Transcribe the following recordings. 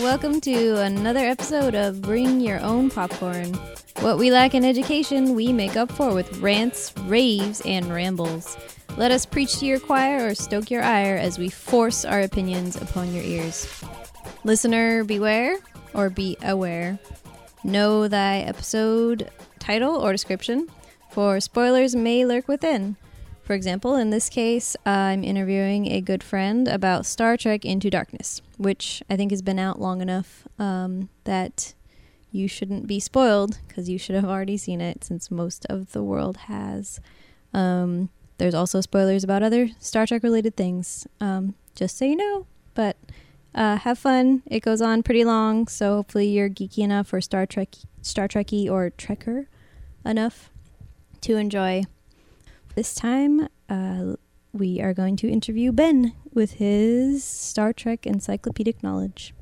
Welcome to another episode of Bring Your Own Popcorn. What we lack in education, we make up for with rants, raves, and rambles. Let us preach to your choir or stoke your ire as we force our opinions upon your ears. Listener, beware or be aware. Know thy episode title or description, for spoilers may lurk within. For example, in this case, I'm interviewing a good friend about Star Trek Into Darkness, which I think has been out long enough um, that you shouldn't be spoiled because you should have already seen it since most of the world has. Um, there's also spoilers about other Star Trek related things, um, just so you know. But uh, have fun. It goes on pretty long, so hopefully you're geeky enough or Star Trek, Star Trekky or Trekker enough to enjoy. This time, uh, we are going to interview Ben with his Star Trek encyclopedic knowledge.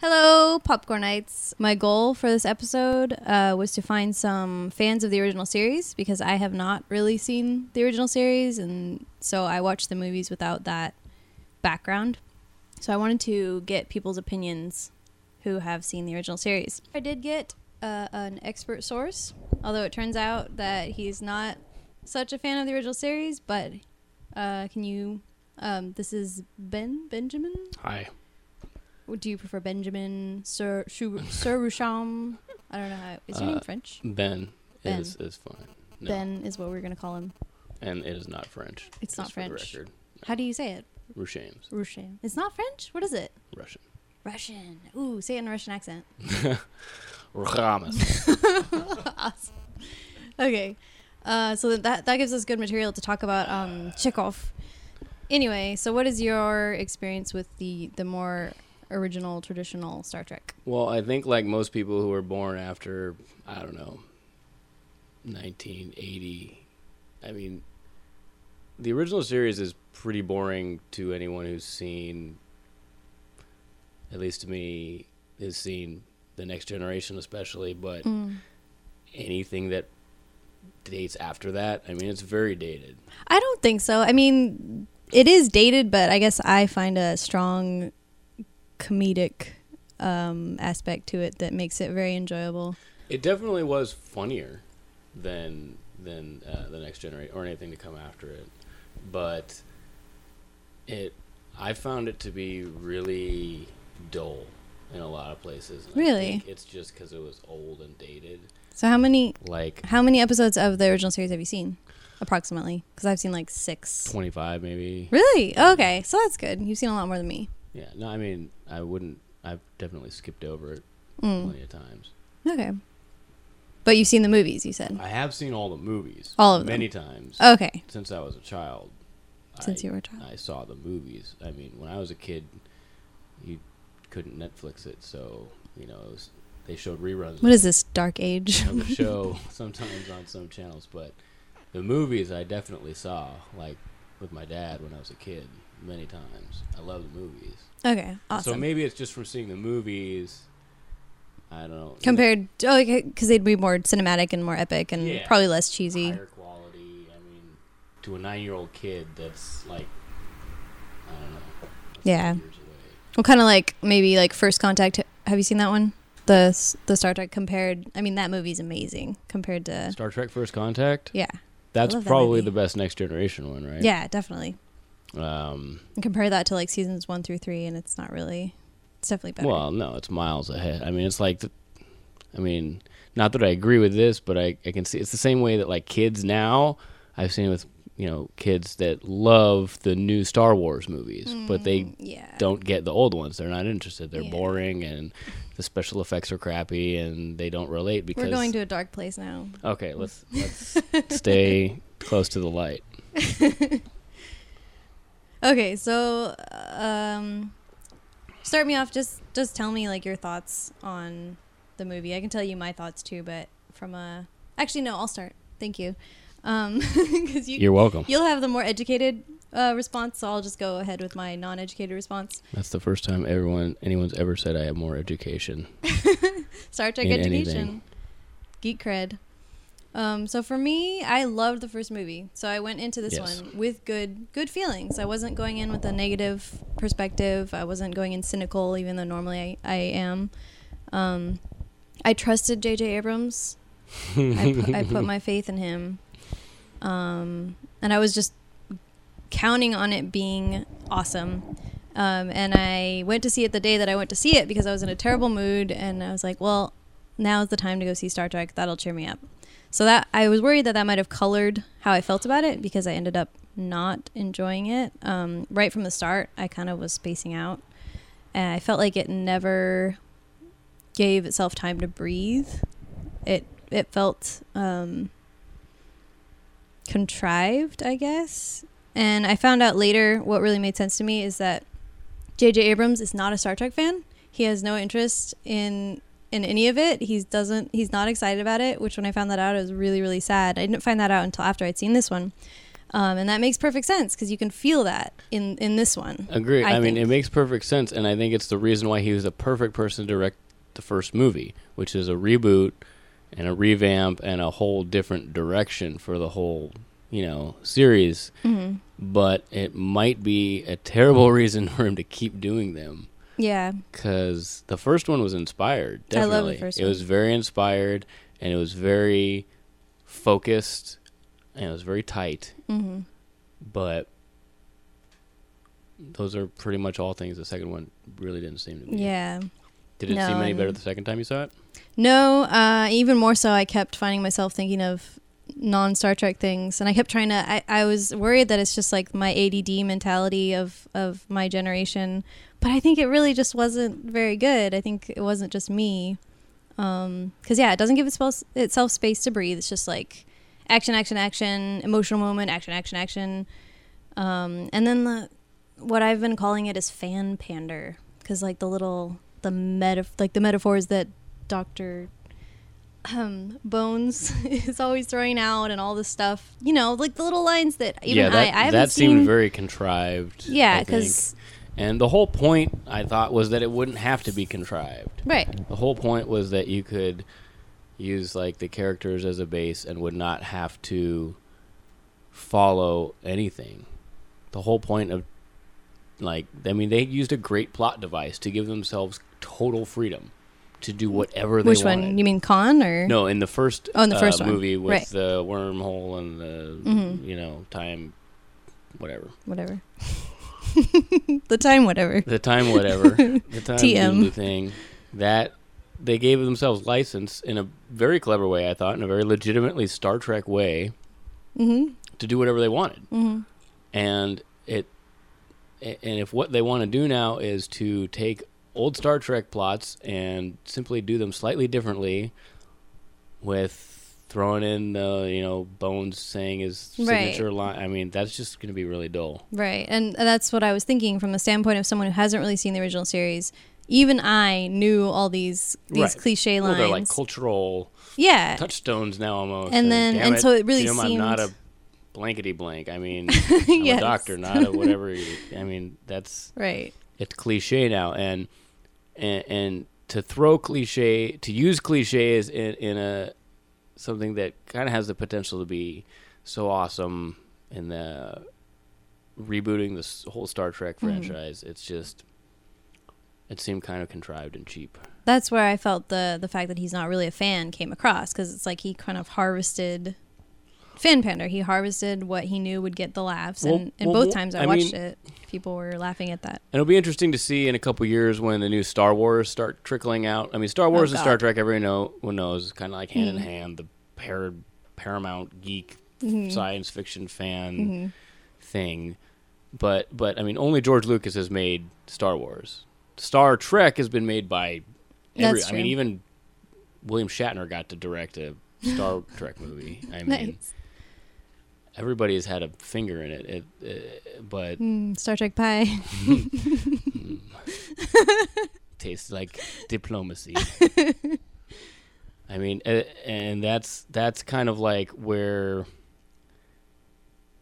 Hello, Popcornites. My goal for this episode uh, was to find some fans of the original series because I have not really seen the original series, and so I watched the movies without that background. So I wanted to get people's opinions who have seen the original series. I did get uh, an expert source, although it turns out that he's not such a fan of the original series. But uh, can you? Um, this is Ben Benjamin. Hi. Do you prefer Benjamin Sir Sir, Sir Rucham? I don't know how. Is your Uh, name French? Ben, Ben. is is fine. No. Ben is what we're gonna call him. and it is not French. It's not just for the French. record. How do you say it? Rushames, Rucham. It's not French. What is it? Russian. Russian. Ooh, say it in a Russian accent. Ruchamas. awesome. Okay. Uh, so that that gives us good material to talk about um, Chekhov. Anyway, so what is your experience with the the more original traditional Star Trek? well, I think like most people who were born after I don't know, 1980. I mean, the original series is pretty boring to anyone who's seen. At least to me, has seen the next generation, especially, but Mm. anything that dates after that, I mean, it's very dated. I don't think so. I mean, it is dated, but I guess I find a strong comedic um, aspect to it that makes it very enjoyable. It definitely was funnier than than uh, the next generation or anything to come after it, but it I found it to be really dull in a lot of places. And I Really? think it's just because it was old and dated. So how many Like how many episodes of the original series have you seen, approximately? Because I've seen like six. twenty five, maybe. Really? Okay, so that's good. You've seen a lot more than me. Yeah. No, I mean, I wouldn't. I've definitely skipped over it Mm. plenty of times. Okay. But you've seen the movies, you said. I have seen all the movies. All of them. many times Okay. since I was a child. Since I- you were a child. I saw the movies. I mean, when I was a kid, you couldn't Netflix it, so you know it was, they showed reruns What is this dark age? of the show sometimes on some channels. But the movies, I definitely saw, like with my dad when I was a kid, many times. I love the movies. okay, awesome. So maybe it's just from seeing the movies. I don't know. Compared, oh, because they'd be more cinematic and more epic and Yeah. probably less cheesy. higher quality. I mean, to a nine-year-old kid, that's like, I don't know. that's Yeah. years. Well, kind of like maybe like First Contact. Have you seen that one? The s- the Star Trek compared. I mean, that movie's amazing compared to. Star Trek: First Contact. Yeah, That's love that probably the best Next Generation one, right? yeah, definitely. Um, And compare that to like seasons one through three, and it's not really. It's definitely better. well, no, it's miles ahead. I mean, it's like, the, I mean, not that I agree with this, but I, I can see it's the same way that like kids now. I've seen with you know kids that love the new Star Wars movies, but they Mm, yeah. don't get the old ones. They're not interested. They're Yeah. boring and the special effects are crappy and they don't relate because We're going to a dark place now. Okay, let's let's stay close to the light. Okay, so um, start me off. Just just tell me like your thoughts on the movie. I can tell you my thoughts too, but from a actually no, I'll start. Thank you, um, because you You're welcome. you'll have the more educated uh, response, so I'll just go ahead with my non-educated response. That's the first time everyone anyone's ever said I have more education. Star Trek In education, anything. geek cred. Um, so for me, I loved the first movie, so I went into this Yes. one with good good feelings. I wasn't going in with a negative perspective. I wasn't going in cynical, even though normally I, I am. Um, I trusted J.J. Abrams. I, put, I put my faith in him, um, and I was just counting on it being awesome. Um, and I went to see it the day that I went to see it because I was in a terrible mood, and I was like, "Well, now's the time to go see Star Trek. That'll cheer me up." So that I was worried that that might have colored how I felt about it because I ended up not enjoying it um, right from the start. I kind of was spacing out, and I felt like it never gave itself time to breathe. It it felt um, contrived, I guess. And I found out later what really made sense to me is that J.J. Abrams is not a Star Trek fan. He has no interest in in any of it. He doesn't. He's not excited about it. Which when I found that out, I was really really sad. I didn't find that out until after I'd seen this one, um, and that makes perfect sense because you can feel that in in this one. Agree. I, I mean, it makes perfect sense, and I think it's the reason why he was the perfect person to direct the first movie, which is a reboot and a revamp and a whole different direction for the whole, you know, series. hmm But it might be a terrible reason for him to keep doing them Yeah, because the first one was inspired. I love the Definitely, first it one. was very inspired and it was very focused and it was very tight. hmm But those are pretty much all things the second one really didn't seem to be. yeah. Did it No, seem any better the second time you saw it? No, uh, even more so, I kept finding myself thinking of non Star Trek things, and I kept trying to. I, I was worried that it's just like my ADD mentality of of my generation, but I think it really just wasn't very good. I think it wasn't just me, because yeah, it doesn't give itself itself space to breathe. It's just like action, action, action, emotional moment, action, action, action, um, and then the what I've been calling it is fan pander, because like the little the meta like the metaphors that Doctor um, Bones is always throwing out and all this stuff. You know, like the little lines that even yeah, that, I, I haven't that seen. seemed very contrived. yeah, because and the whole point I thought was that it wouldn't have to be contrived. right, The whole point was that you could use like the characters as a base and would not have to follow anything. The whole point of like I mean they used a great plot device to give themselves total freedom to do whatever they wanted. which wanted. one? You mean Khan or No, in the first Oh, in the uh, first one. movie with Right. the wormhole and the Mhm. you know time whatever. whatever? the time, whatever. The time whatever. the time TM. thing that they gave themselves license in a very clever way, I thought, in a very legitimately Star Trek way Mm-hmm. to do whatever they wanted. Mm-hmm. And it and if what they want to do now is to take old Star Trek plots and simply do them slightly differently with throwing in the you know Bones saying his Right. signature line. I mean, that's just going to be really dull. Right, and that's what I was thinking from the standpoint of someone who hasn't really seen the original series. Even I knew all these these Right. cliche Well, lines. they're like cultural yeah, touchstones now almost. And then- damn and so it really Jim, I'm not a blankety blank. I mean, I'm Yes. a doctor, not a whatever. you- I mean, that's right. it's cliche now, and and, and to throw cliche, to use cliches in, in a something that kind of has the potential to be so awesome in the rebooting this whole Star Trek Mhm. franchise. It's just it seemed kind of contrived and cheap. That's where I felt the the fact that he's not really a fan came across because it's like he kind of harvested fan pander. He harvested what he knew would get the laughs, Well- and, and well, both well, times I, I watched mean- it, people were laughing at that. And it'll be interesting to see in a couple years when the new Star Wars start trickling out. I mean, Star Wars and Oh, God. Star Trek, everyone know, knows, is kind of like hand in Mhm. hand. The par- Paramount geek Mhm. science fiction fan hmm thing. But but I mean, only George Lucas has made Star Wars. Star Trek has been made by every. That's I mean, even William Shatner got to direct a Star Trek movie. I mean, Nice. Everybody has had a finger in it. it uh, but Mm, Star Trek pie. tastes like diplomacy. I mean, uh, and that's that's kind of like where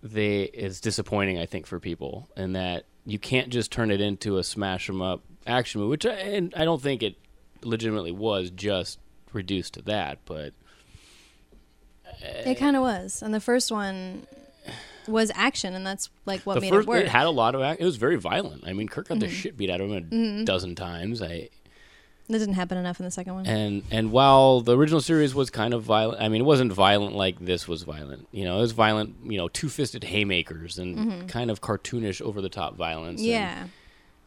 they is disappointing. I think for people, and that you can't just turn it into a smash smash 'em up action movie, which I, and I don't think it legitimately was just reduced to that, but It kind of was, and the first one was action, and that's like what the made first it work. it had a lot of ac- it was very violent. I mean, Kirk got the Mm-hmm. shit beat out of him a dozen times. I that didn't happen enough in the second one. and and while the original series was kind of violent, I mean, it wasn't violent like this was violent. You know, it was violent. You know, two fisted haymakers and kind of cartoonish, over the top violence. and, Mm-hmm. yeah,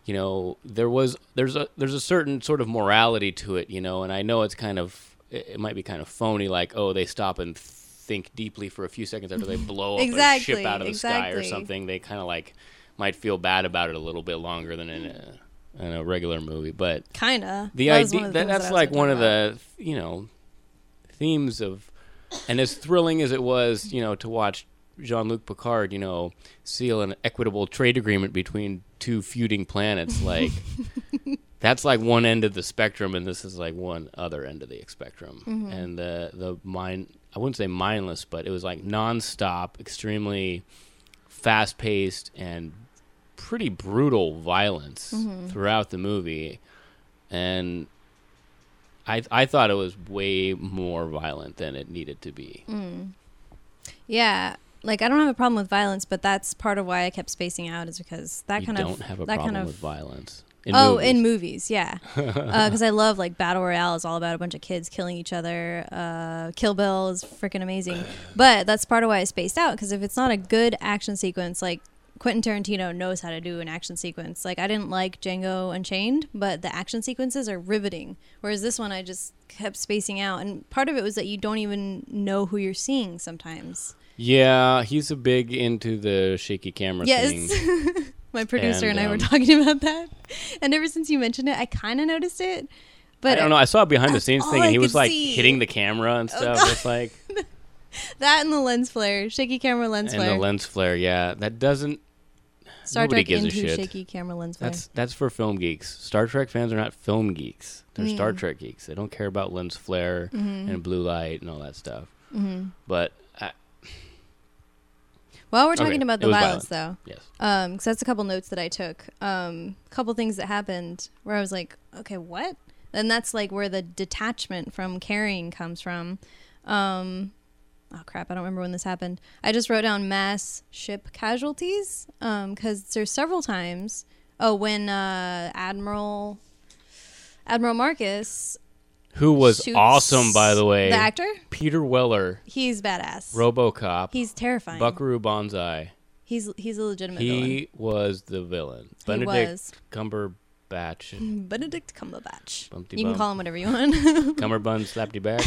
you know, there was there's a there's a certain sort of morality to it. You know, and I know it's kind of it, it might be kind of phony, like oh, they stop and think deeply for a few seconds after they blow up a ship out of the sky or something. They kind of like might feel bad about it a little bit longer than in a in a regular movie, but kinda. the idea that, that's was like one of the you know themes of and as thrilling as it was you know to watch jean-luc picard you know seal an equitable trade agreement between two feuding planets like that's like one end of the spectrum and this is like one other end of the spectrum Mm-hmm. and the the mind i wouldn't say mindless but it was like non-stop extremely fast-paced and pretty brutal violence Mm-hmm. throughout the movie and I I thought it was way more violent than it needed to be. Mm. Yeah, like I don't have a problem with violence, but that's part of why I kept spacing out is because that you kind don't of have a that problem kind of with violence. In oh, movies. in movies, yeah, because I love like battle royale is all about a bunch of kids killing each other. Uh, Kill Bill is freaking amazing, but that's part of why I spaced out because if it's not a good action sequence, like Quentin Tarantino knows how to do an action sequence. Like I didn't like Django Unchained, but the action sequences are riveting. Whereas this one, I just kept spacing out, and part of it was that you don't even know who you're seeing sometimes. Yeah, he's a big into the shaky camera Yes. thing. My producer and, And, I were um, talking about that, and ever since you mentioned it, I kind of noticed it. But I don't know. I saw a behind the scenes thing, and he was like see. hitting the camera and Oh, stuff. God. it's like that and the lens flare, shaky camera lens and flare. the lens flare. Yeah, that doesn't. Star nobody Trek gives a into shit. shaky camera lens flare. That's that's for film geeks. Star Trek fans are not film geeks. They're Mm. Star Trek geeks. They don't care about lens flare Mm-hmm. and blue light and all that stuff. But I, While we're Okay, talking about the violence, though, yes, um, because that's a couple notes that I took. Um, a couple things that happened where I was like, okay, what? And that's like where the detachment from carrying comes from. Um, oh crap, I don't remember when this happened. I just wrote down mass ship casualties because there's several times. Oh, when uh, Admiral Admiral Marcus who was shoots awesome by the way. the actor, Peter Weller, he's badass. RoboCop, he's terrifying. Buckaroo Banzai. He's he's a legitimate villain. He was the villain. Benedict was. Cumberbatch. Benedict Cumberbatch. Bumpty you can bump. call him whatever you want. Cumberbund slapped you back.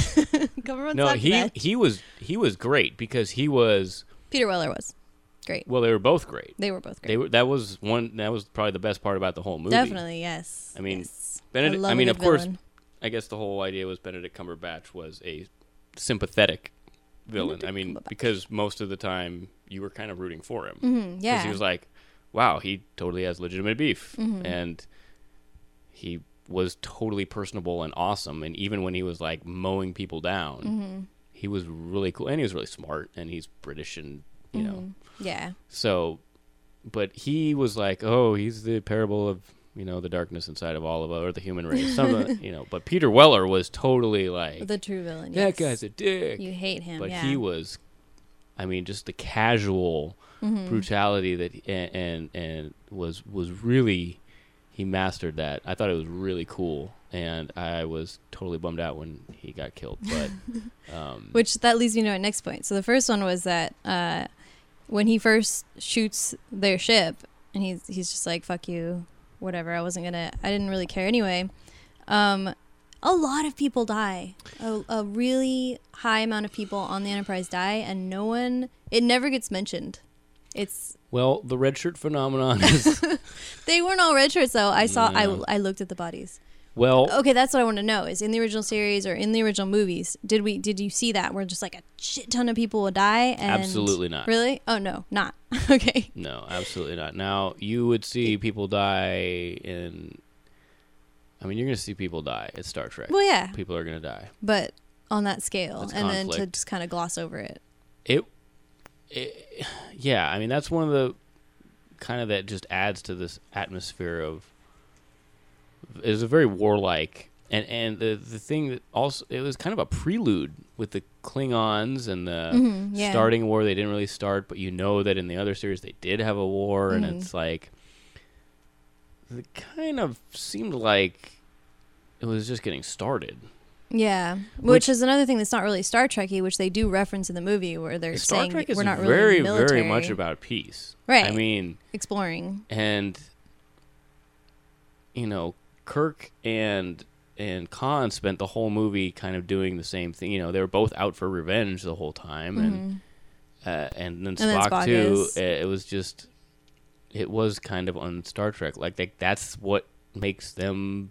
No, slapped he back. he was he was great because he was Peter Weller was great. well they were both great. They were both great. They were that was one that was probably the best part about the whole movie. Definitely, yes. I mean, yes. Benedict- love I a mean, good of course, villain. I guess the whole idea was Benedict Cumberbatch was a sympathetic villain. I mean, because most of the time you were kind of rooting for him. Mhm, Because he was like, wow, he totally has legitimate beef. Mm-hmm. And he was totally personable and awesome. And even when he was like mowing people down, Mm-hmm. he was really cool. And he was really smart. And he's British and, you know. Mm-hmm. yeah. So, but he was like, oh, he's the parable of, you know, the darkness inside of all of us, or the human race. Some of the, you know, but Peter Weller was totally like, The true villain. that yes. guy's a dick. You hate him. but yeah. he was, I mean, just the casual Mhm. brutality that and, and and was was really he mastered that. I thought it was really cool, and I was totally bummed out when he got killed. But um, Which that leads me to my next point. So the first one was that uh, when he first shoots their ship, and he's he's just like "fuck you," whatever. I wasn't gonna. I didn't really care anyway. Um, a lot of people die. A, a really high amount of people on the Enterprise die, and no one. It never gets mentioned. It's well, the red shirt phenomenon is they weren't all red shirts though. I saw. Yeah. I I looked at the bodies. Well. Okay, that's what I want to know. Is in the original series or in the original movies, did we did you see that where just like a shit ton of people would die? And Absolutely not. Really? Oh no, not. okay. No, absolutely not. Now you would see people die in. I mean, you're going to see people die. It's Star Trek. Well, yeah, People are going to die. but on that scale, and then to just kind of gloss over it. It it, yeah, I mean that's one of the kind of that just adds to this atmosphere of is a very warlike and and the the thing that also it was kind of a prelude with the Klingons and the Mhm, yeah. starting a war they didn't really start, but you know that in the other series they did have a war, and Mhm. it's like it kind of seemed like it was just getting started. Yeah, which, Which- is another thing that's not really Star Trekky, which they do reference in the movie, where they're Star saying Trek we're not very really military, very much about peace. Right. I mean, exploring. and you know, Kirk and and Khan spent the whole movie kind of doing the same thing. You know, they were both out for revenge the whole time, and Mhm. uh, and then And then Spock, Spock too. is- uh, It was just, it was kind of on Star Trek. Like they, that's what makes them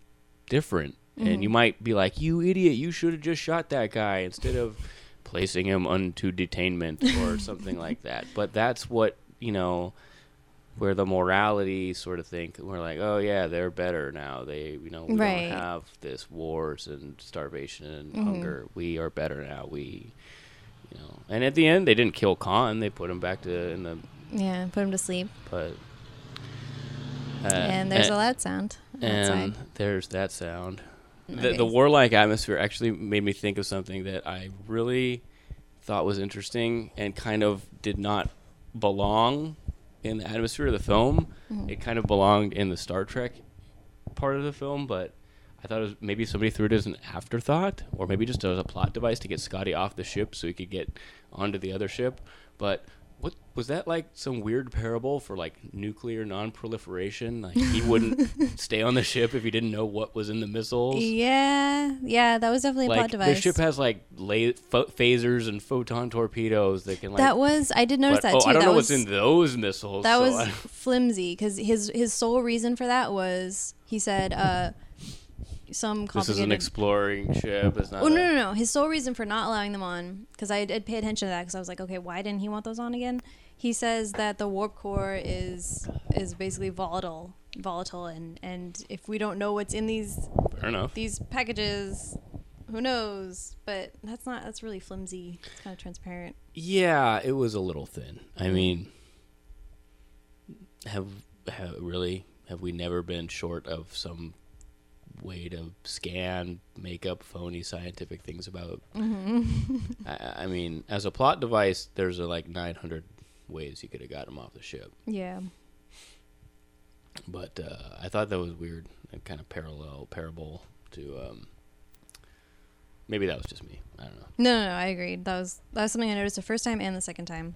different. Mm-hmm. And you might be like, "You idiot! You should have just shot that guy instead of placing him unto detainment or something like that." But that's what you know, where the morality sort of thing. We're like, "Oh yeah, they're better now. They, you know, we Right. don't have this wars and starvation and Mhm. hunger. We are better now. We." You know, and at the end, they didn't kill Khan. They put him back to in the Yeah, put him to sleep, but. Uh, and there's and, a loud sound and outside. there's that sound. The, the warlike atmosphere actually made me think of something that I really thought was interesting and kind of did not belong in the atmosphere of the film. Mm-hmm. It kind of belonged in the Star Trek part of the film, but I thought it was maybe somebody threw it as an afterthought, or maybe just as a plot device to get Scotty off the ship so he could get onto the other ship. But what was that like? Some weird parable for like nuclear non-proliferation? Like he wouldn't stay on the ship if he didn't know what was in the missiles. Yeah, yeah, that was definitely a plot device. the ship has like la- phasers and photon torpedoes that can like. that was I did notice but- that oh, too. I don't that know was, what's in those missiles. That so was flimsy because his his sole reason for that was he said uh some this is an exploring ship. It's not. Oh no no no! His sole reason for not allowing them on, because I did pay attention to that, because I was like, okay, why didn't he want those on again? He says that the warp core is is basically volatile, volatile, and and if we don't know what's in these Fair enough. these packages, who knows? But that's not that's really flimsy. It's kind of transparent. Yeah, it was a little thin. I mean, have have really have we never been short of some way to scan, make up phony scientific things about? Mm-hmm. I, I mean, as a plot device, there's a, like 900 ways you could have got him off the ship. Yeah. But uh, I thought that was weird and kind of parallel parable to. Um, maybe that was just me. I don't know. No, no, no, I agreed. That was that was something I noticed the first time and the second time.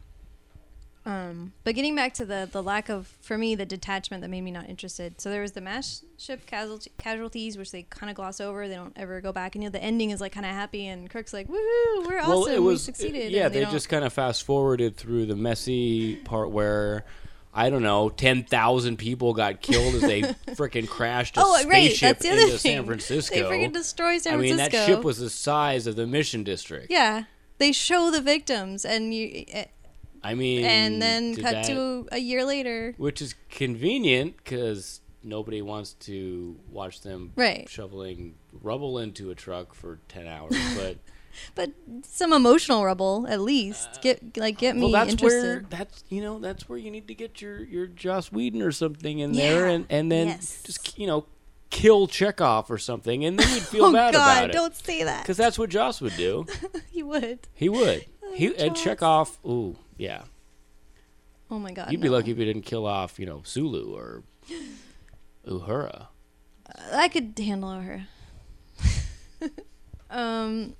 Um, but getting back to the the lack of for me the detachment that made me not interested. So there was the mash ship casualty, casualties, which they kind of gloss over. They don't ever go back, and you know the ending is like kind of happy, and Kirk's like, "Woohoo, we're awesome, we succeeded." yeah, and they, don't- just kind of fast forwarded through the messy part where. I don't know, ten thousand people got killed as they freaking crashed a Oh, right, spaceship that's into thing. San Francisco. They freaking destroy San Francisco. I mean, that ship was the size of the Mission District. yeah. They show the victims, and you, eh, I mean, and then cut that- to a year later. which is convenient because nobody wants to watch them Right. shoveling rubble into a truck for ten hours. But But some emotional rubble, at least. Uh, get like get me well, that's interested. where that's you know that's where you need to get your your Joss Whedon or something in there, and and then Yes. just you know kill Chekhov or something, and then you'd feel oh bad God! about it Don't say that. because that's what Joss would do. he would. He would. Oh, he and Chekhov. Ooh, yeah. Oh my God! You'd be no. lucky if you didn't kill off you know Sulu or Uhura. I could handle her. um,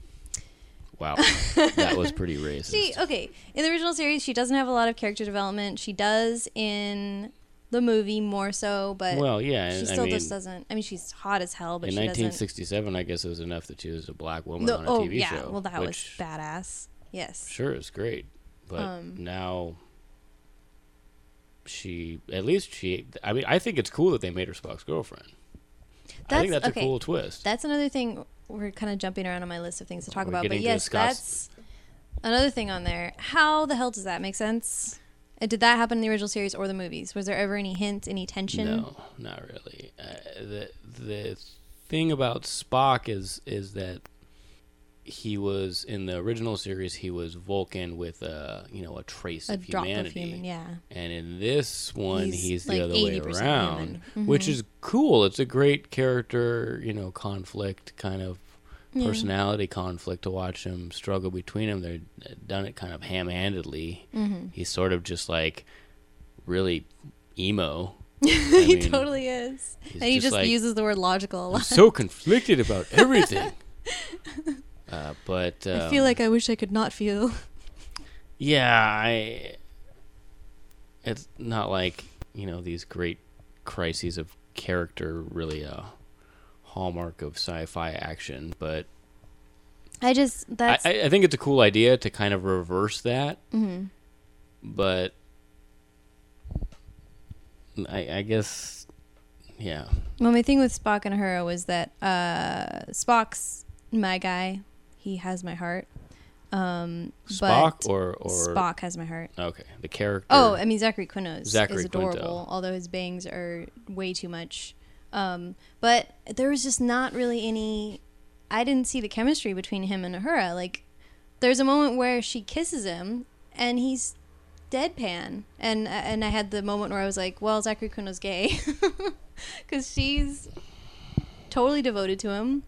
Wow, that was pretty racist. she okay in the original series she doesn't have a lot of character development. She does in the movie more so, but well, yeah, she still I mean, just doesn't. I mean, she's hot as hell, but in she doesn't. 1967, I guess it was enough that she was a black woman No, on a oh TV yeah, show. well that was badass. Yes. Sure, it's great, but Um, now she, at least she. I mean, I think it's cool that they made her Spock's girlfriend. I think That's- okay. a cool twist. That's another thing we're kind of jumping around on my list of things to talk We're about. But yes, that's another thing on there. How the hell does that make sense? Uh, Did that happen in the original series or the movies? Was there ever any hint, any tension? No, not really. Uh, the the thing about Spock is is that he was in the original series. He was Vulcan with a you know a trace A of drop humanity. of human, yeah. And in this one, He's, he's, the like, other way 80% around. Mm-hmm. which is cool. It's a great character, you know, conflict kind of Yeah. personality conflict to watch him struggle between them. They've done it kind of ham-handedly. Mm-hmm. He's sort of just like really emo. he mean, totally is. And he just like- uses the word logical so conflicted about everything. uh, but um, I feel like I wish I could not feel. Yeah, I. It's not like you know these great crises of character, really a hallmark of sci-fi action. But I just I, that's I I think it's a cool idea to kind of reverse that. mhm. But I, I guess, yeah, Well, my thing with Spock and Uhura was that uh, Spock's my guy. He has my heart. Um, Spock but or or Spock has my heart. okay, the character. Oh, I mean Zachary Quinto is, Zachary is adorable, Quinto. although his bangs are way too much. Um, but there was just not really any. I didn't see the chemistry between him and Uhura. Like, there's a moment where she kisses him, and he's deadpan, and and I had the moment where I was like, well, Zachary Quinto's gay, because she's totally devoted to him,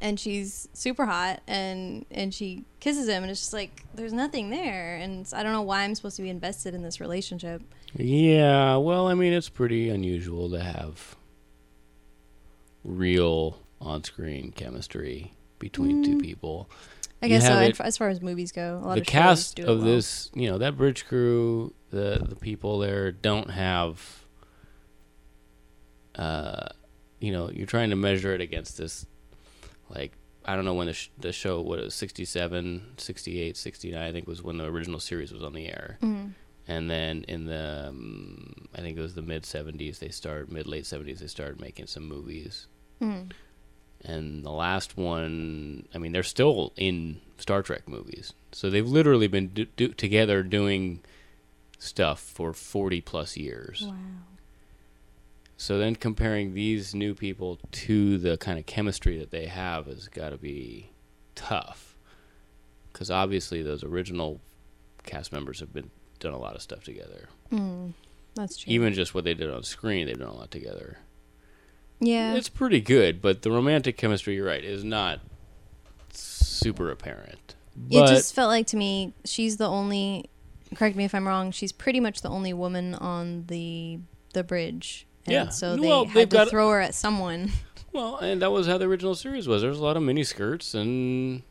and she's super hot, and and she kisses him, and it's just like there's nothing there, and I don't know why I'm supposed to be invested in this relationship. Yeah, well, I mean, it's pretty unusual to have real on-screen chemistry between two people. I guess so. it- as far as movies go, a lot the of cast of well. this, you know, that bridge crew, the the people there don't have. Uh, you know, you're trying to measure it against this, like I don't know when the sh- the show what it was 67, 68, 69 I think was when the original series was on the air. Mhm. And then in the, um, I think it was the mid '70s, they started mid late '70s, they started making some movies. Mhm. And the last one, I mean, they're still in Star Trek movies, so they've literally been do- do- together doing stuff for 40 plus years. Wow. So then comparing these new people to the kind of chemistry that they have has got to be tough, because obviously those original cast members have been done a lot of stuff together. Mm. That's true. Even just what they did on screen, they've done a lot together. yeah. It's pretty good, but the romantic chemistry, you're right, is not super apparent. it just felt like to me she's the only. Correct me if I'm wrong. She's pretty much the only woman on the the bridge. And Yeah. So they Well, had to got- throw her at someone. well, and that was how the original series was. There was a lot of mini skirts and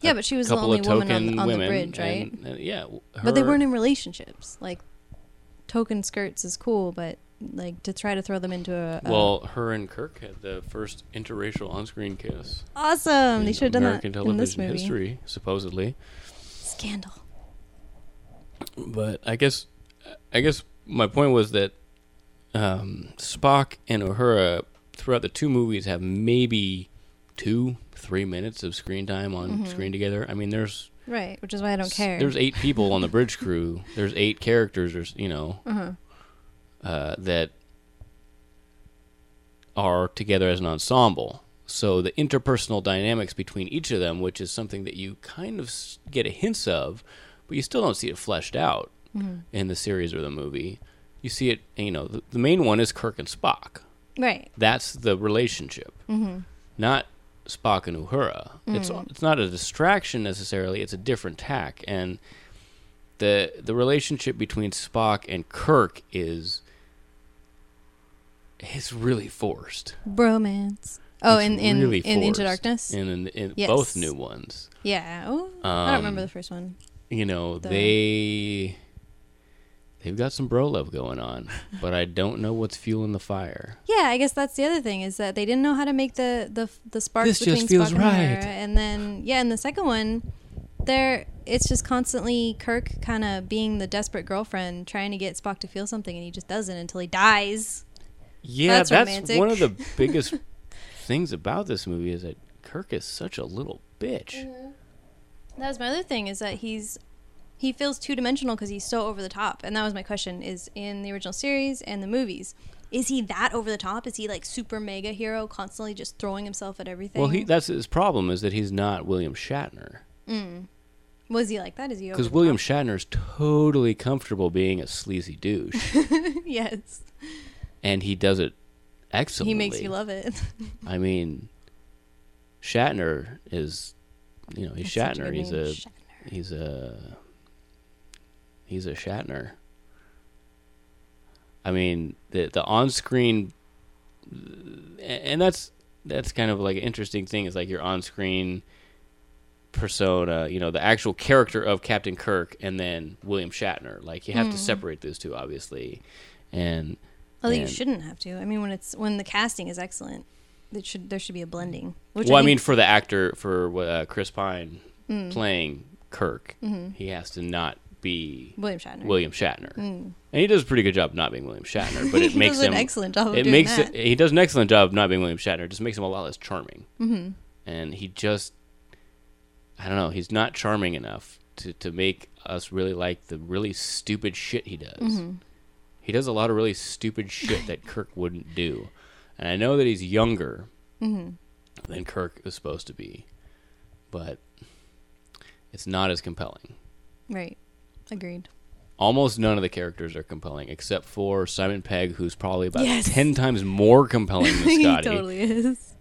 Yeah, but she was the only woman on, on the women, bridge, right? and- and yeah, w- But they weren't in relationships. Like token skirts is cool, but like to try to throw them into a, a Well, her and Kirk had the first interracial on-screen kiss. awesome. They should have done that in this television movie. history, supposedly. Scandal. But I guess, I guess my point was that um, Spock and Uhura throughout the two movies have maybe two, three minutes of screen time on Mm-hmm. screen together. I mean, there's Right, which is why I don't care. There's eight people on the bridge crew. There's eight characters. There's you know uh-huh. uh, that are together as an ensemble. So the interpersonal dynamics between each of them, which is something that you kind of get a hints of, but you still don't see it fleshed out Mm-hmm. in the series or the movie. You see it, you know, the, the main one is Kirk and Spock. Right. That's the relationship, Mm-hmm. not Spock and Uhura. It's it's not a distraction necessarily. It's a different tack, and the the relationship between Spock and Kirk is is really forced. Bromance. Oh, It's in in, really in Into Darkness. in, in, in Yes. both new ones. yeah. Oh, I don't remember Um, the first one. You know The- they they've got some bro love going on, but I don't know what's fueling the fire. Yeah, I guess that's the other thing is that they didn't know how to make the the the sparks This just between feels Spock and right. Uhura. and then yeah, and the second one, there it's just constantly Kirk kind of being the desperate girlfriend trying to get Spock to feel something, and he just doesn't until he dies. Yeah, That's that's, romantic. one of the biggest things about this movie is that Kirk is such a little bitch. Mm-hmm. That was my other thing is that he's he feels two dimensional because he's so over the top, and that was my question: is in the original series and the movies, Is he that over the top? Is he like super mega hero, constantly just throwing himself at everything? Well, he that's his problem is that he's not William Shatner. Mm. was he like that? Is he Because William top? is totally comfortable being a sleazy douche, yes, and he does it excellently. he makes you love it. I mean, Shatner is, you know, he's That's Shatner. He's a Shatner. he's a he's a Shatner. I mean, the the on-screen, and that's that's kind of like an interesting thing. Is like your on-screen persona, you know, the actual character of Captain Kirk, and then William Shatner. Like you have to separate those two, obviously, and Although you shouldn't have to. I mean, when it's when the casting is excellent, it should there should be a blending. Which well, I, think- mean, for the actor for uh, Chris Pine Mm. playing Kirk, Mm-hmm. he has to not be William Shatner. William Shatner, and he does a pretty good job not being William Shatner. But it he makes does him an excellent job of it makes that. it, he does an excellent job of not being William Shatner. It just makes him a lot less charming, mm-hmm. and he just I don't know. He's not charming enough to to make us really like the really stupid shit he does. Mm-hmm. He does a lot of really stupid shit that Kirk wouldn't do, and I know that he's younger Mm-hmm. than Kirk is supposed to be, but it's not as compelling. Right. Agreed. Almost none of the characters are compelling, except for Simon Pegg, who's probably about Yes. ten times more compelling than he Scotty. totally is.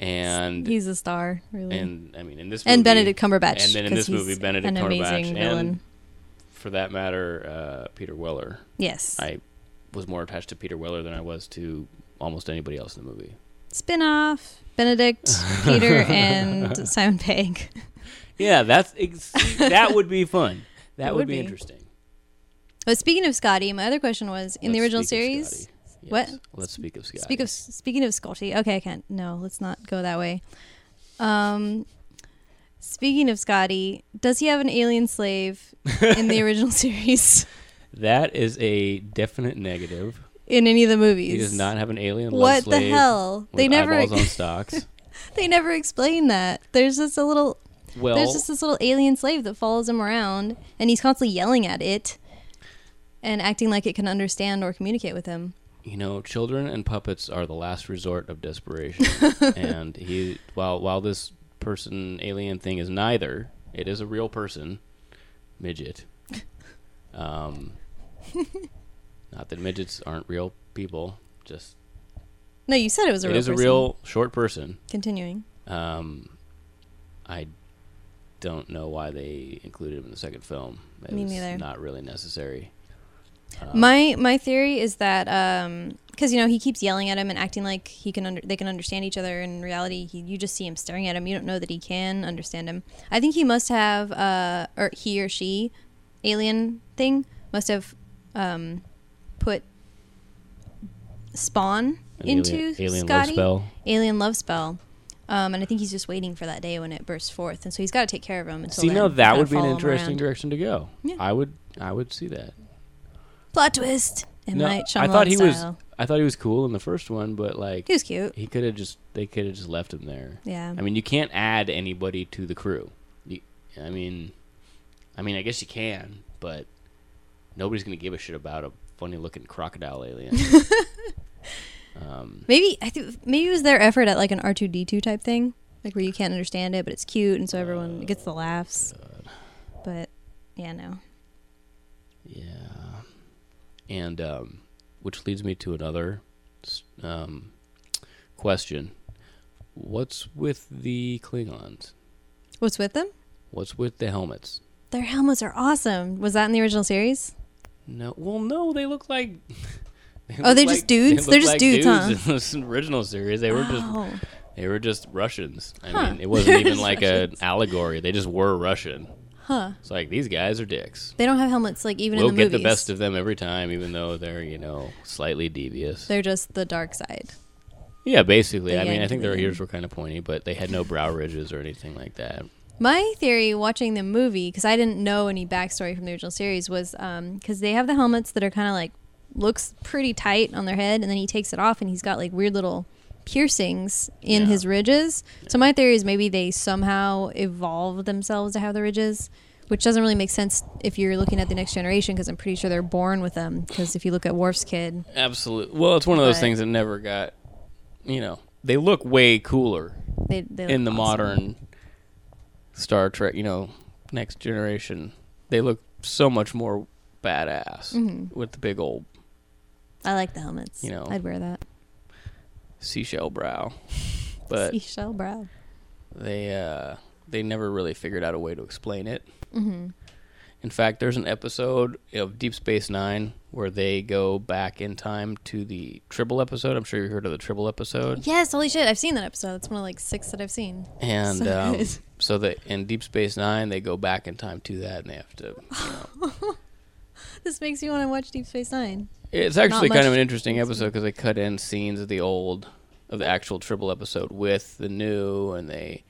And He's a star, really. and I mean, in this movie, and Benedict Cumberbatch. and then in this movie, Benedict an amazing Cumberbatch, villain. for that matter, uh, Peter Weller. yes. I was more attached to Peter Weller than I was to almost anybody else in the movie. Spin-off. Benedict, Peter, and Simon Pegg. Yeah, that's ex- that would be fun. That would, would be, be. interesting. But speaking of Scotty, my other question was in the Let's original series. Yes, What? Let's speak of Scotty. Speak of speaking of Scotty. Okay, I can't. No, let's not go that way. Um, speaking of Scotty, does he have an alien slave in the original series? That is a definite negative. In any of the movies? He does not have an alien What the hell? They never eyeballs on stocks. they never explain that. There's just a little Well, there's just this little alien slave that follows him around and he's constantly yelling at it and acting like it can understand or communicate with him. you know, children and puppets are the last resort of desperation. and he, while while this person alien thing is neither, it is a real person, midget. Um, not that midgets aren't real people. Just No, you said it was a it real is a person. real short person. continuing. Um, I don't know why they included him in the second film. It Me was neither. Not really necessary. Um, My my theory is that because you know he keeps yelling at him and acting like he can under, they can understand each other. In reality, he, you just see him staring at him. You don't know that he can understand him. I think he must have uh or he or she alien thing must have um put spawn an into alien, alien love Scotty spell. alien love spell. Um, and I think he's just waiting for that day when it bursts forth, and so he's got to take care of him until See, then. now that would be an interesting direction to go. Yeah. I would, I would see that. plot twist. M. No, Night I thought he Shyamalan was. I thought he was cool in the first one, but like He was cute. he could have just, they could have just left him there. Yeah. I mean, you can't add anybody to the crew. You, I mean, I mean, I guess you can, but nobody's gonna give a shit about a funny-looking crocodile alien. um, Maybe I think maybe it was their effort at like an R two D two type thing, like where you can't understand it, but it's cute, and so everyone gets the laughs. But yeah, no. Yeah. And um, which leads me to another um, question. What's with the Klingons? What's with them? What's with the helmets? Their helmets are awesome. Was that in the original series? No, well, no, they look like. they Oh, they're just dudes? they They're just like dudes, huh? in this original series, they were just oh, they were just Russians. I Huh. mean, it wasn't even like an allegory. They just were Russian. huh. It's like these guys are dicks. They don't have helmets like even we'll in the get movies. the best of them every time, even though they're you know slightly devious. They're just the dark side. Yeah, basically. The I mean, I think their ears were kind of pointy, but they had no brow ridges or anything like that. My theory watching the movie, because I didn't know any backstory from the original series, was um, because they have the helmets that are kind of like looks pretty tight on their head, and then he takes it off and he's got like weird little piercings in Yeah. his ridges. So my theory is maybe they somehow evolved themselves to have the ridges, Which doesn't really make sense if you're looking at the next generation because I'm pretty sure they're born with them. Because if you look at Worf's kid, Absolutely. Well, it's one of those But- things that never got. You know, they look way cooler they, they in the awesome. modern Star Trek. You know, next generation. They look so much more badass Mhm. with the big old I like the helmets. You know. I'd wear that. seashell brow. But Seashell brow. they uh, they never really figured out a way to explain it. hmm In fact, there's an episode of Deep Space Nine where they go back in time to the Tribble episode. I'm sure you heard of the Tribble episode. Yes, holy shit! I've seen that episode. It's one of like six that I've seen. And So um, so that in Deep Space Nine, they go back in time to that, and they have to. You know, This makes me want to watch Deep Space Nine. it's actually Not kind of an interesting episode because they cut in scenes of the old, of the actual Tribble episode with the new, and they.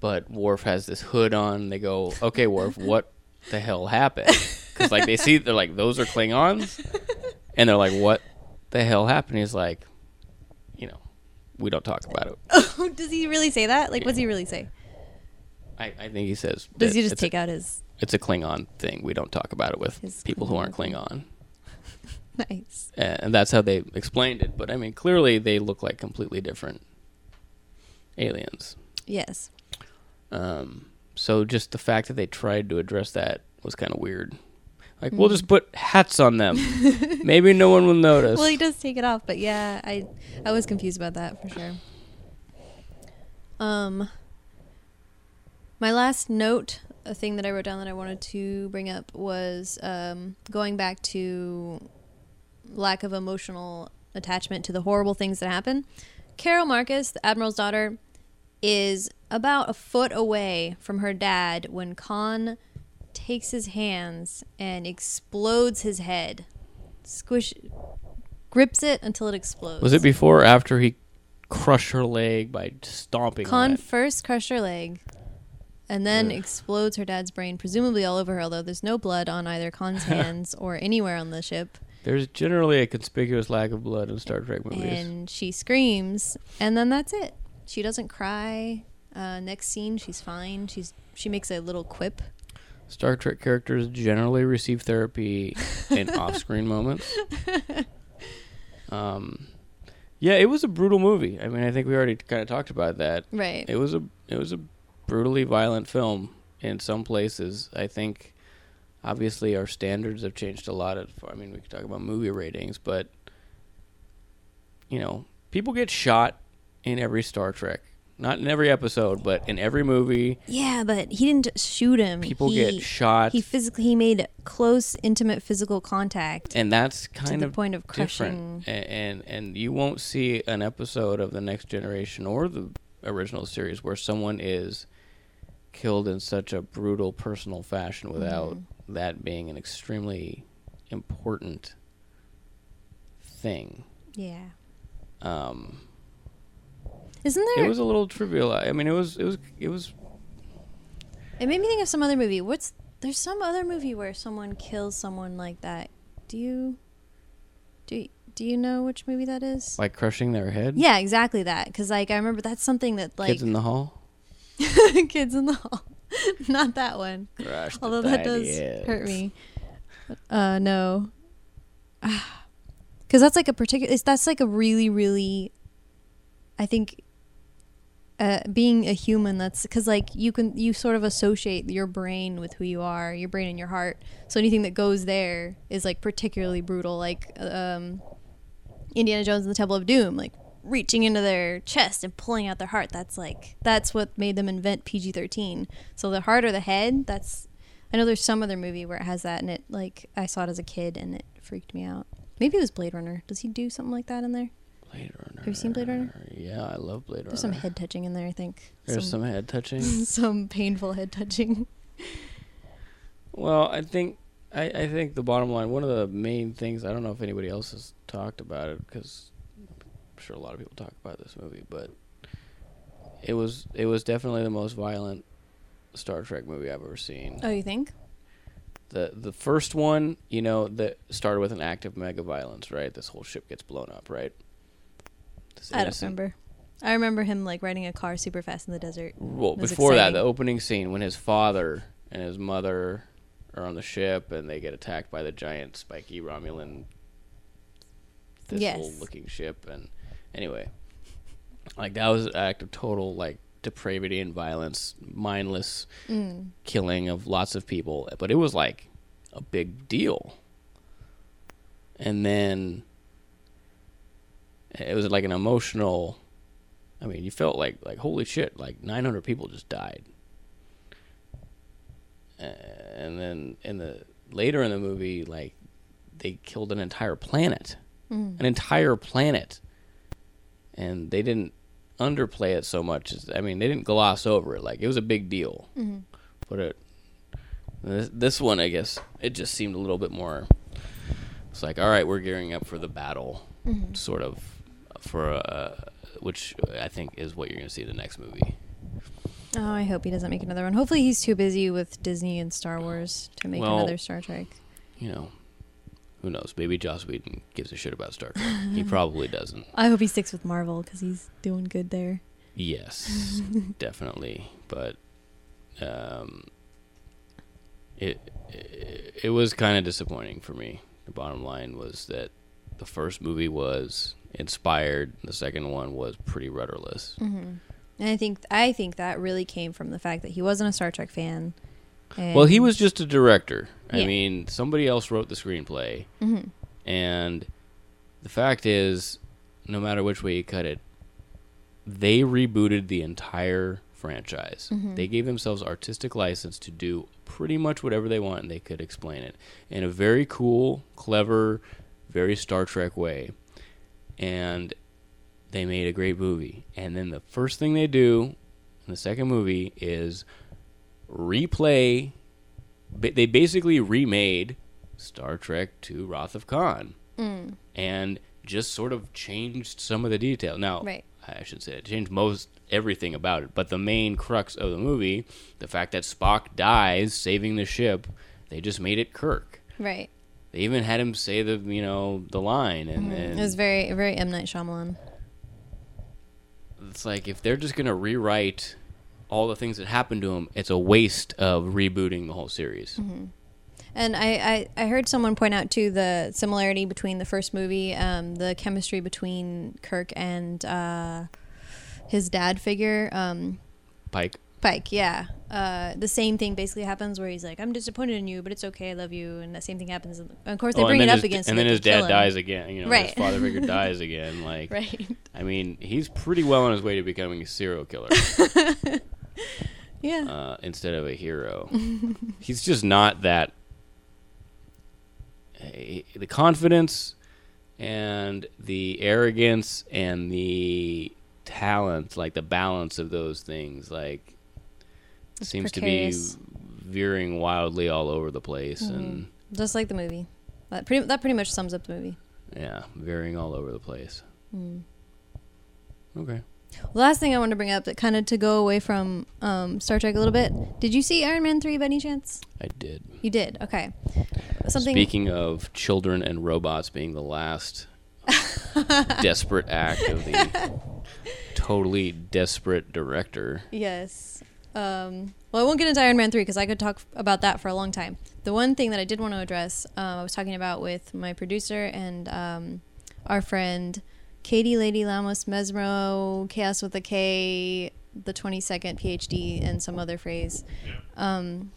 But Worf has this hood on. They go, "Okay, Worf, what the hell happened?" Because like they see, they're like, "Those are Klingons," and they're like, "What the hell happened?" He's like, "You know, we don't talk about it." Oh, does he really say that? Like, what's he really say? I, I think he says. Does he just take a, out his It's a Klingon thing. We don't talk about it with people who aren't Klingon Klingon. nice? and that's how they explained it. But I mean, clearly they look like completely different aliens. Yes. Um, so just the fact that they tried to address that was kind of weird. Like, we'll just put hats on them. Maybe no one will notice. Well, he does take it off, but yeah, I I was confused about that for sure. Um, my last note, a thing that I wrote down that I wanted to bring up was um, going back to lack of emotional attachment to the horrible things that happen. Carol Marcus, the admiral's daughter, is about a foot away from her dad when Khan takes his hands and explodes his head. Squish grips it until it explodes. was it before or after he crushed her leg by stomping on Khan first crushed her leg and then Ugh. explodes her dad's brain, presumably all over her, although there's no blood on either Khan's hands or anywhere on the ship. There's generally a conspicuous lack of blood in Star Trek movies. And she screams, and then that's it. She doesn't cry. Uh, next scene, she's fine. She's she makes a little quip. Star Trek characters generally receive therapy in off-screen moments. Um, yeah, it was a brutal movie. I mean, I think we already kind of talked about that. Right. It was a it was a brutally violent film in some places. I think obviously our standards have changed a lot. Of, I mean, we could talk about movie ratings, but you know, people get shot in every Star Trek. Not in every episode, but in every movie, Yeah, but he didn't shoot him. people he, get shot. He physically he made close, intimate physical contact. and that's kind the of point of crushing. A- And, and you won't see an episode of the Next Generation or the original series where someone is killed in such a brutal personal fashion without Mm-hmm. that being an extremely important thing. Yeah. Um, Isn't there? it was a little trivial. I mean, it was it was it was It made me think of some other movie. What's there's some other movie where someone kills someone like that. Do you do you, do you know which movie that is? like crushing their head. Yeah, exactly that. Cuz like I remember that's something that like Kids in the hall. kids in the hall. Not that one. Although that does hurt me. Uh no. Cuz that's like a particular it's that's like a really really I think uh, being a human that's because like you can you sort of associate your brain with who you are your brain and your heart so anything that goes there is like particularly brutal like um indiana jones and the temple of doom like reaching into their chest and pulling out their heart that's like that's what made them invent pg-13 so the heart or the head that's i know there's some other movie where it has that and it like i saw it as a kid and it freaked me out maybe it was blade runner does he do something like that in there Blade Runner. Have you seen Blade Runner? Yeah, I love Blade Runner. there's some head touching in there i think There's some head touching. some painful head touching. Well, I think I, I think the bottom line, one of the main things, I don't know if anybody else has talked about it because sure a lot of people talk about this movie, but it was it was definitely the most violent Star Trek movie I've ever seen. Oh, you think? The the first one, you know, that started with an act of mega violence, right? This whole ship gets blown up, right? This I don't remember. I remember him like riding a car super fast in the desert. Well, before that, the opening scene when his father and his mother are on the ship, and they get attacked by the giant spiky Romulan Yes. thistle-looking ship. And anyway, like that was an act of total like depravity and violence, mindless Mm. killing of lots of people. But it was like a big deal. And then it was like an emotional. I mean, you felt like like holy shit, like 900 people just died. And then in the later in the movie, like they killed an entire planet, Mm. an entire planet, and they didn't underplay it so much. As, I mean, they didn't gloss over it. Like it was a big deal. Mhm. But it this, this one, I guess, it just seemed a little bit more. It's like, all right, we're gearing up for the battle, Mhm. sort of, for uh, which I think is what you're going to see in the next movie. Oh, I hope he doesn't make another one. Hopefully, he's too busy with Disney and Star Wars to make Well- another Star Trek. You know, who knows? Maybe Joss Whedon gives a shit about Star Trek. he probably doesn't. I hope he sticks with Marvel because he's doing good there. Yes, definitely. But um, it, it it was kind of disappointing for me. The bottom line was that the first movie was inspired. The second one was pretty rudderless. Mm-hmm. And I think I think that really came from the fact that he wasn't a Star Trek fan. Well, he was just a director. I Yeah. mean, somebody else wrote the screenplay, Mhm. and the fact is, no matter which way you cut it, they rebooted the entire franchise. Mhm. They gave themselves artistic license to do pretty much whatever they want, and they could explain it in a very cool, clever, very Star Trek way. And they made a great movie. And then the first thing they do in the second movie is replay. They basically remade Star Trek to Wrath of Khan Mm. and just sort of changed some of the detail. Now, Right. I should say it changed most everything about it, but the main crux of the movie, the fact that Spock dies saving the ship, they just made it Kirk. Right. They even had him say the you know the line, and, and Mm-hmm. It was very very M Night Shyamalan. it's like if they're just gonna rewrite all the things that happened to him, it's a waste of rebooting the whole series. Mm-hmm. And I, I, I heard someone point out too the similarity between the first movie, um, the chemistry between Kirk and uh, his dad figure, um, Pike. Pike. Yeah, uh, the same thing basically happens where he's like, "I'm disappointed in you, but it's okay, I love you," and that same thing happens. And of course, they Oh, bring it up his, again, and then his dad dies again. You know, Right. his father figure dies again. Like, Right. I mean, he's pretty well on his way to becoming a serial killer. Yeah. uh, instead of a hero. He's just not that. eh, the confidence and the arrogance and the talent, like the balance of those things, like It's seems precarious. to be veering wildly all over the place, and Just like the movie. That pretty that pretty much sums up the movie. yeah, veering all over the place. Mm. Okay. Last thing I want to bring up that kind of to go away from um, Star Trek a little bit. Did you see Iron Man three by any chance? I did. You did. Okay. Something. Speaking of children and robots being the last desperate act of the totally desperate director. Yes. Um, well, I won't get into Iron Man 3 because I could talk f- about that for a long time. The one thing that I did want to address, um, I was talking about with my producer and um, our friend Katie Lady Lamos Mesmo, Chaos with a K, the 22nd PhD, and some other phrase. Um,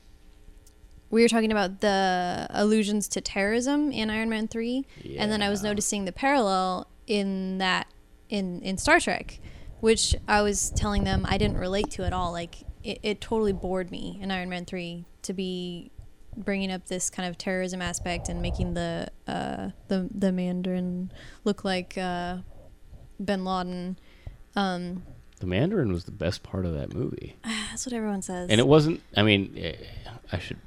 we were talking about the allusions to terrorism in Iron Man 3, and then I was noticing the parallel in that in in Star Trek, which I was telling them I didn't relate to at all. Like it, it totally bored me in Iron Man 3 to be bringing up this kind of terrorism aspect and making the uh, the the Mandarin look like uh, Bin Laden. Um, The Mandarin was the best part of that movie. that's what everyone says. And it wasn't, I mean, eh, I should.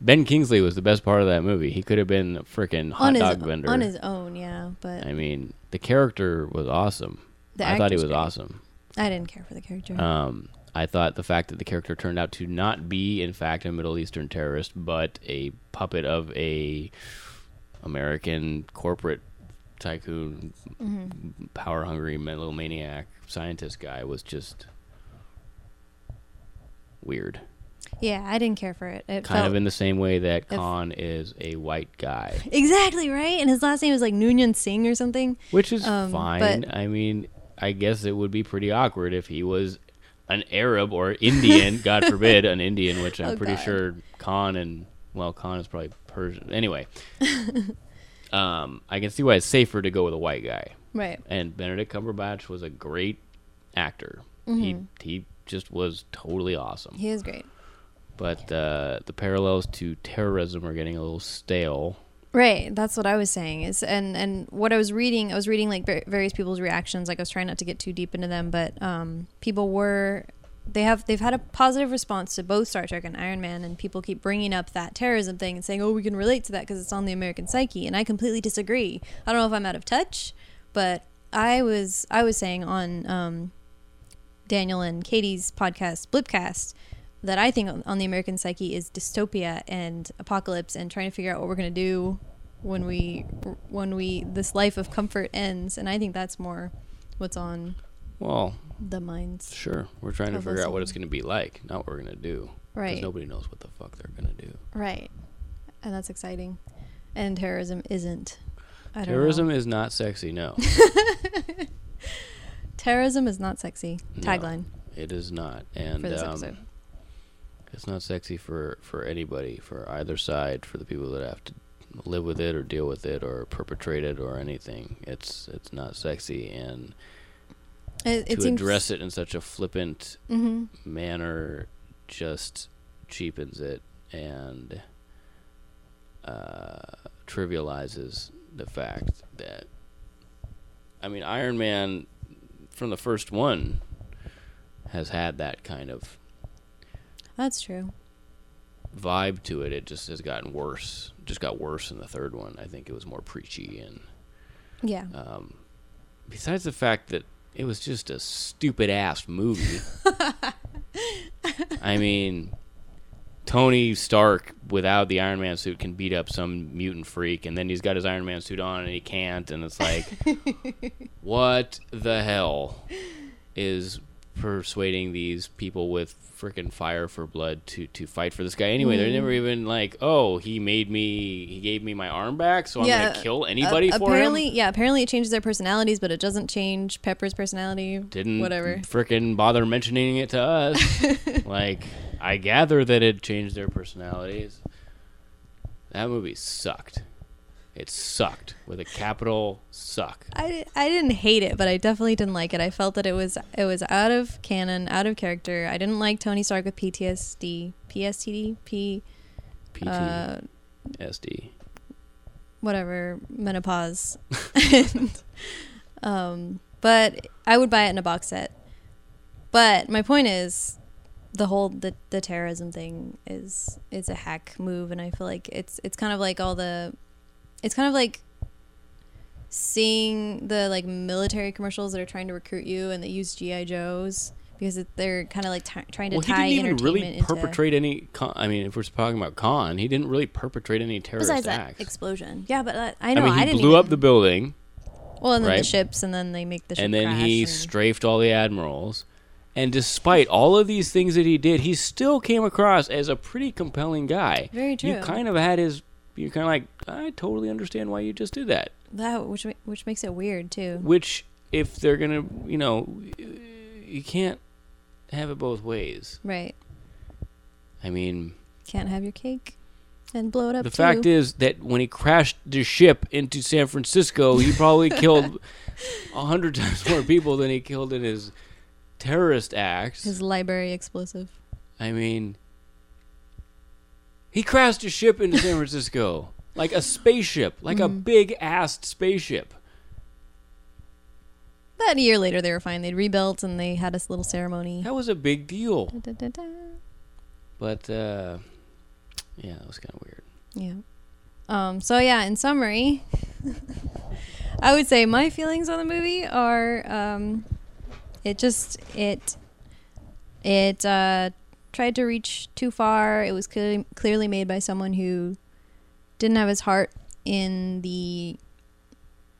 Ben Kingsley was the best part of that movie. He could have been a freaking hot on his dog vendor. on his own, yeah. But I mean, the character was awesome. I thought he was great. awesome. I didn't care for the character. Um, I thought the fact that the character turned out to not be, in fact, a Middle Eastern terrorist, but a puppet of a American corporate tycoon, Mm-hmm. power hungry little maniac scientist guy was just weird. Yeah, I didn't care for it. It Kind of in the same way that if- Khan is a white guy, exactly right. And his last name was like Noonien Singh or something. which is Um, fine. I mean, I guess it would be pretty awkward if he was an Arab or Indian, God forbid, an Indian, which I'm Oh, pretty God. sure Khan and well, Khan is probably Persian. Anyway, um, I can see why it's safer to go with a white guy. Right. And Benedict Cumberbatch was a great actor. He Mm-hmm. he just was totally awesome. He is great. But uh, the parallels to terrorism are getting a little stale. Right, that's what I was saying. Is and and what I was reading, I was reading like var- various people's reactions. Like I was trying not to get too deep into them, but um, people were they have they've had a positive response to both Star Trek and Iron Man, and people keep bringing up that terrorism thing and saying, "Oh, we can relate to that because it's on the American psyche." And I completely disagree. I don't know if I'm out of touch, but I was I was saying on um, Daniel and Katie's podcast Blipcast that I think on- on the American psyche is dystopia and apocalypse and trying to figure out what we're to do when we when we this life of comfort ends and I think that's more what's on Well, the minds. sure. We're trying to figure out what it's going to be like, not what we're going to do. Because Right. nobody knows what the fuck they're going to do. Right. And that's exciting. And terrorism isn't. I don't Terrorism is not sexy, no. Terrorism is not sexy. No. Tagline it is not. And um, it's not sexy for, for anybody, for either side, for the people that have to live with it or deal with it or perpetrate it or anything. It's it's not sexy and It, it to seems address it in such a flippant hmm manner just cheapens it and uh, trivializes the fact that I mean Iron Man from the first one has had that kind of That's true. vibe to it. It just has gotten worse. Just got worse in the third one. I think it was more preachy and Yeah. um, besides the fact that it was just a stupid ass movie. I mean, Tony Stark without the Iron Man suit can beat up some mutant freak, and then he's got his Iron Man suit on and he can't, and it's like, what the hell is persuading these people with freaking fire for blood to to fight for this guy anyway? They're never even like, oh, he made me, he gave me my arm back, so I'm gonna kill anybody Uh, for apparently, him. yeah. Apparently, it changes their personalities, but it doesn't change Pepper's personality. didn't whatever. freaking bother mentioning it to us. like, I gather that it changed their personalities. That movie sucked. It sucked with a capital suck. I, I didn't hate it, but I definitely didn't like it. I felt that it was it was out of canon, out of character. I didn't like Tony Stark with PTSD, PSTD, P, uh, whatever, menopause. and, um, but I would buy it in a box set. But my point is, the whole the, the terrorism thing is is a hack move, and I feel like it's it's kind of like all the, it's kind of like seeing the like military commercials that are trying to recruit you and they use GI Joes because it, they're kind of like t- trying to well, he didn't even really into. perpetrate any. Con- I mean, if we're talking about Khan, he didn't really perpetrate any terrorist Besides that explosion, yeah, but uh, I I know mean, I, he didn't blew even, up the building, well, and then the ships, and then they make the ship and then he and- strafed all the admirals. And despite all of these things that he did, he still came across as a pretty compelling guy. Very true. You kind of had his. You're kind of like, I totally understand why you just do that. That which which makes it weird too. Which, if they're gonna, you know, you can't have it both ways. Right. I mean, Can't have your cake and blow it up the too. fact is that when he crashed the ship into San Francisco, he probably killed a hundred times more people than he killed in his terrorist acts. his library explosive. I mean, he crashed a ship into San Francisco, like a spaceship, like a Mhm. big assed spaceship. But a year later, they were fine. They'd rebuilt and they had this little ceremony. That was a big deal. Da, da, da, da. But uh, yeah, that was kind of weird. Yeah. Um. So yeah, in summary, I would say my feelings on the movie are um, it just it it uh tried to reach too far. It was clearly clearly made by someone who didn't have his heart in the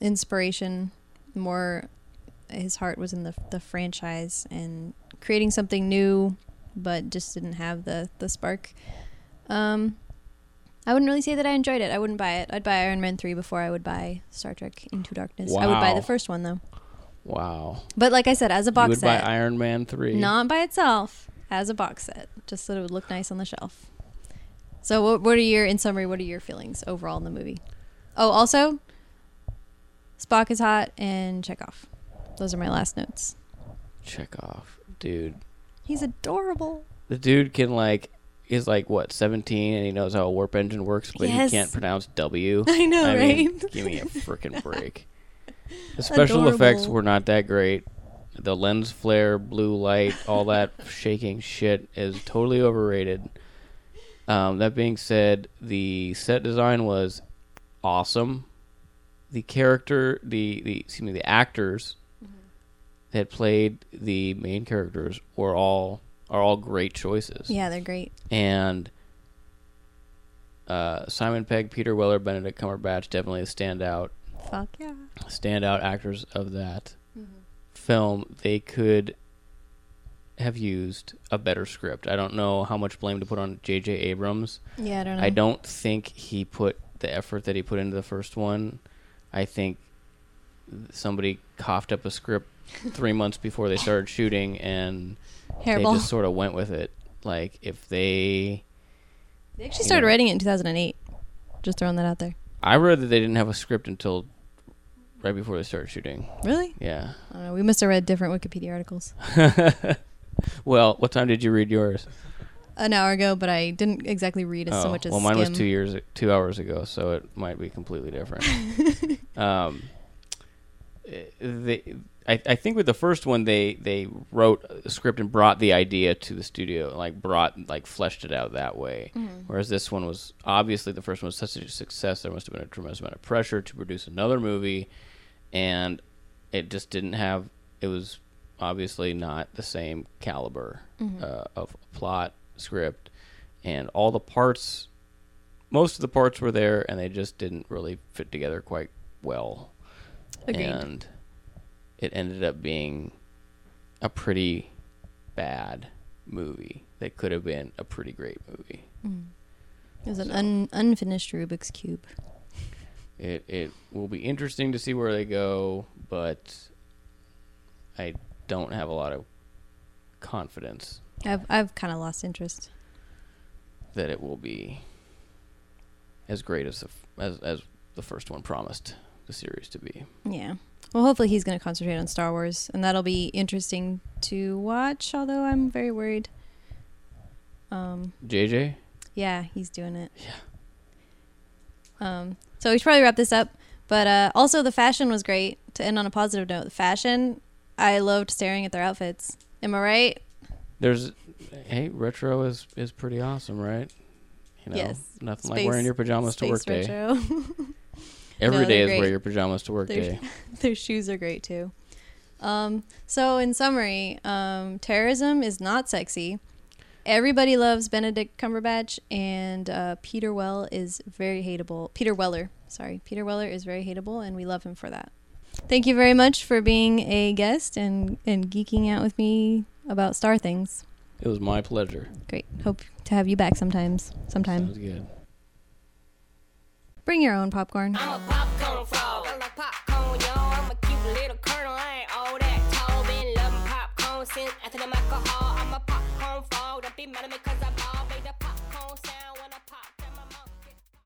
inspiration. More, his heart was in the the franchise and creating something new but just didn't have the the spark. Um, I wouldn't really say that I enjoyed it. I wouldn't buy it. I'd buy Iron Man three before I would buy Star Trek Into Darkness. I would buy the first one though. Wow. But like I said, as a you box would set, buy Iron Man 3. not by itself, as a box set, just so that it would look nice on the shelf. So, what, what are your, in summary, what are your feelings overall in the movie? Oh, also, Spock is hot and Chekov. Those are my last notes. Check off. Dude. He's adorable. The dude can, like, is like, what, 17 and he knows how a warp engine works, but Yes. he can't pronounce W. I know, I right? mean, give me a freaking break. The special effects were not that great. The lens flare, blue light, all that shaking shit is totally overrated. Um, that being said, the set design was awesome. The character, the the excuse me, the actors that played the main characters were all are all great choices yeah, they're great. and uh, Simon Pegg, Peter Weller, Benedict Cumberbatch definitely a standout Fuck yeah. standout actors of that film. They could have used a better script. I don't know how much blame to put on J.J. Abrams. Yeah, I don't know. I don't think he put the effort that he put into the first one. I think somebody coughed up a script three months before they started shooting, and they just sort of went with it. Like if they They actually started know. writing it in 2008. Just throwing that out there. I read that they didn't have a script until right before they started shooting. Really? Yeah. Know. We must have read different Wikipedia articles well, what time did you read yours? an hour ago, but I didn't exactly read as so Oh, much as well, mine was two years, two hours ago, so it might be completely different. um, they, I, I think with the first one, they they wrote a script and brought the idea to the studio, like brought like fleshed it out that way. Mm-hmm. Whereas this one was obviously the first one was such a success, there must have been a tremendous amount of pressure to produce another movie, and it just didn't have. It was obviously not the same caliber Mm-hmm. uh, of plot, script, and all the parts. Most of the parts were there, and they just didn't really fit together quite well. Agreed. And it ended up being a pretty bad movie that could have been a pretty great movie. It was an un- unfinished Rubik's cube. It it will be interesting to see where they go, but I don't have a lot of confidence I've I've kind of lost interest. that it will be as great as the, as as the first one promised the series to be. Yeah. Well, hopefully he's going to concentrate on Star Wars, and that'll be interesting to watch. Although I'm very worried. Um. JJ, Yeah, he's doing it. Yeah. Um. So we should probably wrap this up. But uh, also the fashion was great. To end on a positive note, the fashion, I loved staring at their outfits. Am I right? there's hey retro is is pretty awesome, right? You know, Yes. nothing like wearing your pajamas to Space work day. Every No, day is wear your pajamas to work They're- day. Their shoes are great too. Um, so, in summary, um, terrorism is not sexy. Everybody loves Benedict Cumberbatch, and uh, Peter Well is very hateable. Peter Weller, sorry, Peter Weller is very hateable, and we love him for that. Thank you very much for being a guest and and geeking out with me about star things. It was my pleasure. Great. Hope to have you back sometimes. Sometime. Sounds good. Bring your own popcorn. I'm a popcorn frog. I like popcorn, yo. I'm a cute little kernel. I ain't all that tall. Been loving popcorn since after the alcohol. Mad at me cause